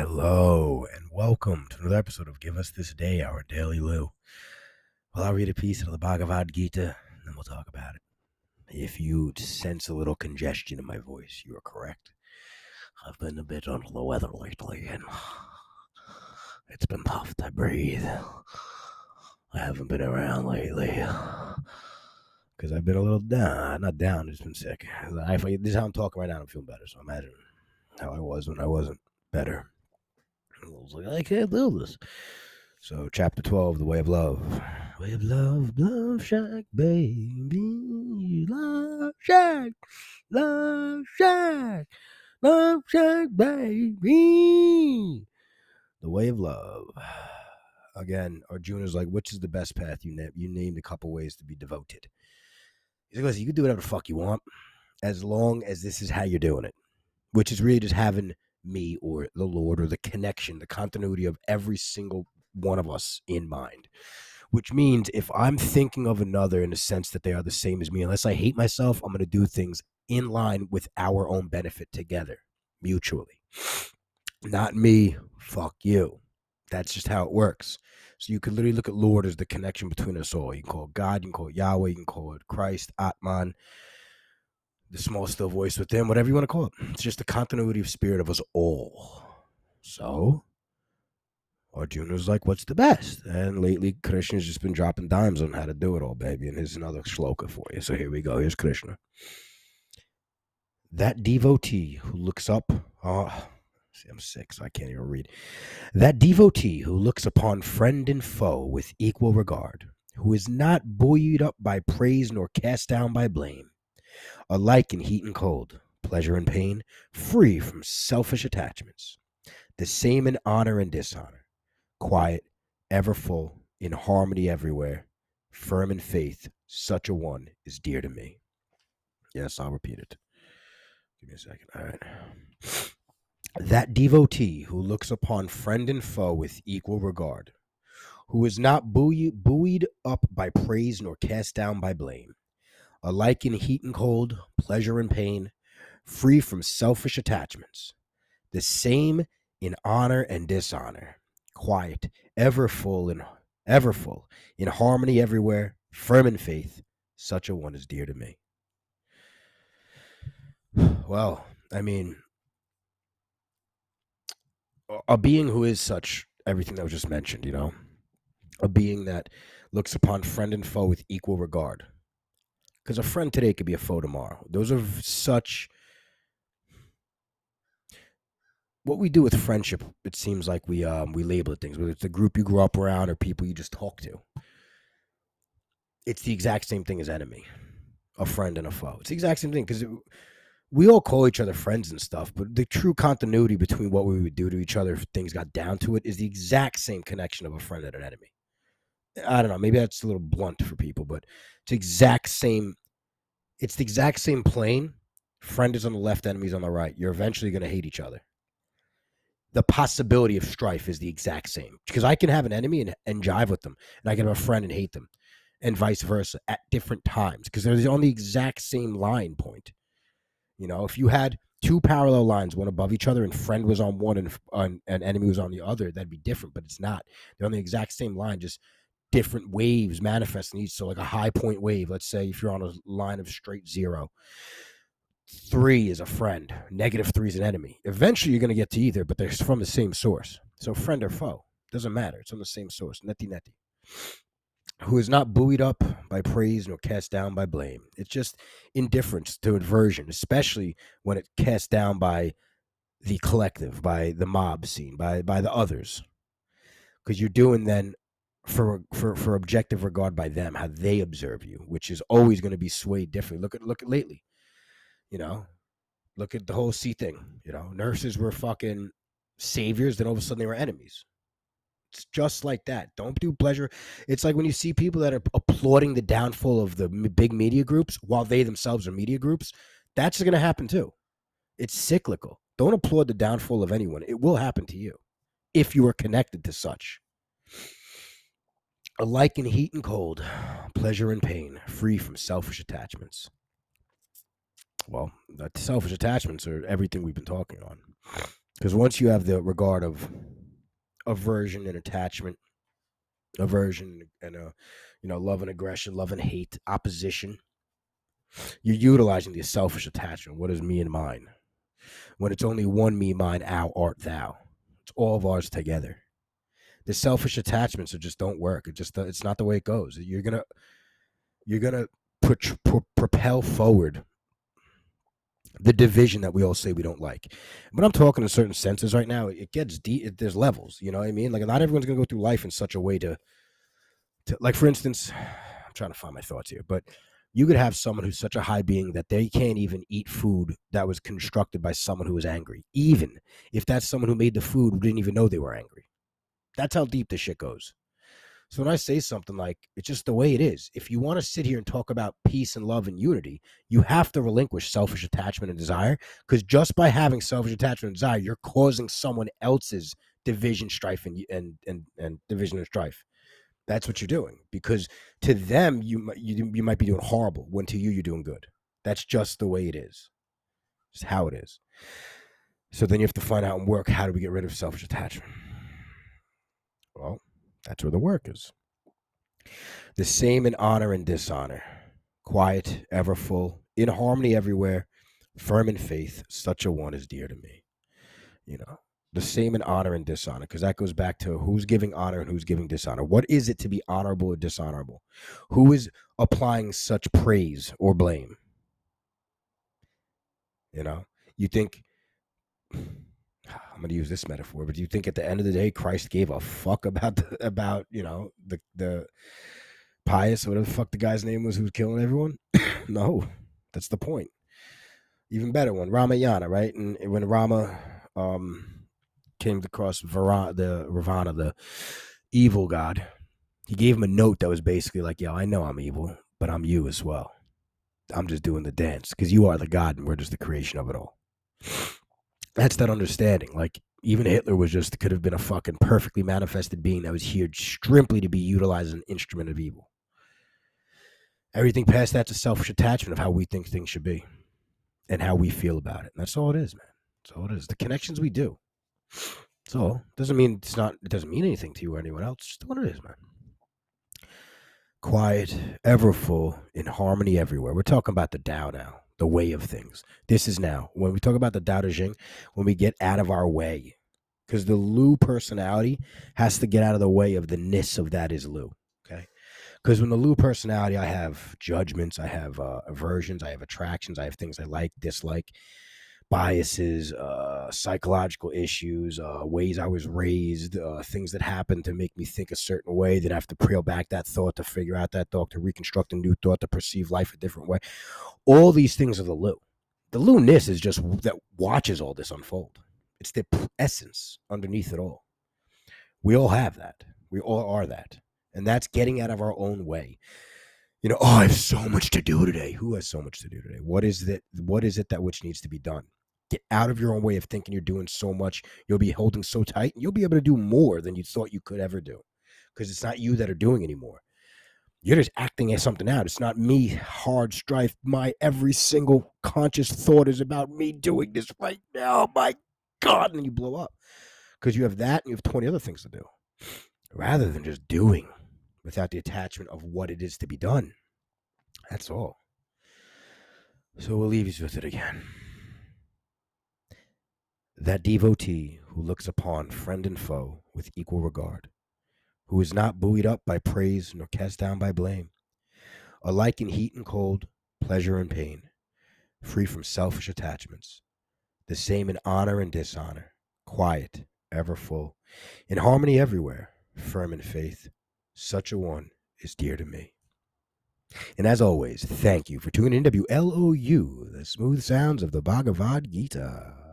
Hello and welcome to another episode of Give Us This Day, our daily Lou. Well, I'll read a piece of the Bhagavad Gita and then we'll talk about it. If you sense a little congestion in my voice, you are correct. I've been a bit under the weather lately and it's been tough to breathe. I haven't been around lately because I've been a little down. Not down, just been sick. This is how I'm talking right now. I'm feeling better. So imagine how I was when I wasn't better. I was like, I can't do this. So, chapter 12, The Way of Love. Way of Love, Love Shack, baby. Love Shack, Love Shack, Love Shack, baby. The Way of Love. Again, Arjuna's like, which is the best path? You, na- you named a couple ways to be devoted. He's like, listen, you can do whatever the fuck you want as long as this is how you're doing it, which is really just having me or the Lord or the connection, the continuity of every single one of us in mind. Which means if I'm thinking of another in the sense that they are the same as me, unless I hate myself, I'm going to do things in line with our own benefit together, mutually. Not me, fuck you. That's just how it works. So you can literally look at Lord as the connection between us all. You can call it God, you can call it Yahweh, you can call it Christ, Atman, the small still voice within, whatever you want to call it. It's just the continuity of spirit of us all. So Arjuna's like, what's the best? And lately Krishna's just been dropping dimes on how to do it all, baby. And here's another shloka for you. So here we go. Here's Krishna. That devotee who looks up, oh, see, I'm sick, so I can't even read. That devotee who looks upon friend and foe with equal regard, who is not buoyed up by praise nor cast down by blame, alike in heat and cold, pleasure and pain, free from selfish attachments, the same in honor and dishonor, quiet, ever full, in harmony everywhere, firm in faith, such a one is dear to me. Yes, I'll repeat it. Give me a second. All right. That devotee who looks upon friend and foe with equal regard, who is not buoy- buoyed up by praise nor cast down by blame, alike in heat and cold, pleasure and pain, free from selfish attachments, the same in honor and dishonor, quiet, ever full and ever full, in harmony everywhere, firm in faith, such a one is dear to me. Well, I mean, a being who is such everything that was just mentioned, you know, a being that looks upon friend and foe with equal regard. Because a friend today could be a foe tomorrow. Those are such. What we do with friendship, it seems like we um we label it things, whether it's the group you grew up around or people you just talk to. It's the exact same thing as enemy, a friend and a foe. It's the exact same thing because we all call each other friends and stuff, but the true continuity between what we would do to each other if things got down to it is the exact same connection of a friend and an enemy. I don't know, maybe that's a little blunt for people, but it's exact same. It's the exact same plane. Friend is on the left, enemy's on the right. You're eventually going to hate each other. The possibility of strife is the exact same because I can have an enemy and, and jive with them, and I can have a friend and hate them, and vice versa at different times because they're on the exact same line point. You know, if you had two parallel lines, one above each other, and friend was on one and and, and enemy was on the other, that'd be different. But it's not. They're on the exact same line, just different waves manifesting each. So, like a high point wave, let's say if you're on a line of straight zero, three is a friend, negative three is an enemy. Eventually, you're going to get to either, but they're from the same source. So, friend or foe doesn't matter. It's on the same source. Neti neti. Who is not buoyed up by praise nor cast down by blame. It's just indifference to aversion, especially when it's cast down by the collective, by the mob scene, by by the others. Because you're doing then for for for objective regard by them, how they observe you, which is always going to be swayed differently. Look at look at lately, you know, look at the whole C thing. You know, nurses were fucking saviors, then all of a sudden they were enemies. It's just like that. Don't do pleasure. It's like when you see people that are applauding the downfall of the big media groups while they themselves are media groups. That's going to happen too. It's cyclical. Don't applaud the downfall of anyone. It will happen to you if you are connected to such. Alike in heat and cold, pleasure and pain, free from selfish attachments. Well, selfish attachments are everything we've been talking on. Because once you have the regard of aversion and attachment, aversion and uh, you know, love and aggression, love and hate, opposition, you're utilizing the selfish attachment. What is me and mine? When it's only one me, mine, our, art, thou. It's all of ours together. The selfish attachments are just don't work. It just it's not the way it goes. You're gonna you're gonna put, propel forward the division that we all say we don't like. But I'm talking in certain senses right now. It gets deep. There's levels. You know what I mean? Like not everyone's gonna go through life in such a way to, to like for instance, I'm trying to find my thoughts here, but you could have someone who's such a high being that they can't even eat food that was constructed by someone who was angry, even if that's someone who made the food who didn't even know they were angry. That's how deep this shit goes. So when I say something like it's just the way it is, if you want to sit here and talk about peace and love and unity, you have to relinquish selfish attachment and desire. Because just by having selfish attachment and desire, you're causing someone else's division, strife, and and and, and division and strife. That's what you're doing. Because to them, you you you might be doing horrible. When to you, you're doing good. That's just the way it is. It's how it is. So then you have to find out and work how do we get rid of selfish attachment. That's where the work is. The same in honor and dishonor. Quiet, ever full, in harmony everywhere, firm in faith, such a one is dear to me. You know, the same in honor and dishonor, because that goes back to who's giving honor and who's giving dishonor. What is it to be honorable or dishonorable? Who is applying such praise or blame? You know, you think I'm going to use this metaphor, but do you think at the end of the day Christ gave a fuck about the, about you know the the pious whatever the fuck the guy's name was who was killing everyone? no, that's the point. Even better one, Ramayana, right? And when Rama um, came across the Ravana, the evil god, he gave him a note that was basically like, "Yo, I know I'm evil, but I'm you as well. I'm just doing the dance because you are the god, and we're just the creation of it all." That's that understanding. Like even Hitler was just could have been a fucking perfectly manifested being that was here strictly to be utilized as an instrument of evil. Everything past that's a selfish attachment of how we think things should be and how we feel about it. And that's all it is, man. That's all it is. The connections we do. So doesn't mean it's not it doesn't mean anything to you or anyone else. Just what it is, man. Quiet, ever full, in harmony everywhere. We're talking about the Tao now the way of things. This is now. When we talk about the Tao Te Ching, when we get out of our way, because the Lou personality has to get out of the way of the ness of that is Lou. Okay. Because when the Lou personality, I have judgments, I have uh, aversions, I have attractions, I have things I like, dislike biases, uh, psychological issues, uh, ways I was raised, uh, things that happened to make me think a certain way. That I have to peel back that thought to figure out that thought, to reconstruct a new thought, to perceive life a different way. All these things are the Lou. The Lou-ness is just that watches all this unfold. It's the essence underneath it all. We all have that. We all are that. And that's getting out of our own way you know, oh, I have so much to do today. Who has so much to do today? What is that? What is it that which needs to be done? Get out of your own way of thinking you're doing so much. You'll be holding so tight. And you'll be able to do more than you thought you could ever do because it's not you that are doing anymore. You're just acting as something out. It's not me, hard strife. My every single conscious thought is about me doing this right now. My God. And you blow up because you have that and you have 20 other things to do rather than just doing without the attachment of what it is to be done. That's all. So we'll leave you with it again that devotee who looks upon friend and foe with equal regard, who is not buoyed up by praise nor cast down by blame, alike in heat and cold, pleasure and pain, free from selfish attachments, the same in honor and dishonor, quiet, ever full, in harmony everywhere, firm in faith, such a one is dear to me. And as always, thank you for tuning in to WLOU, the smooth sounds of the Bhagavad Gita.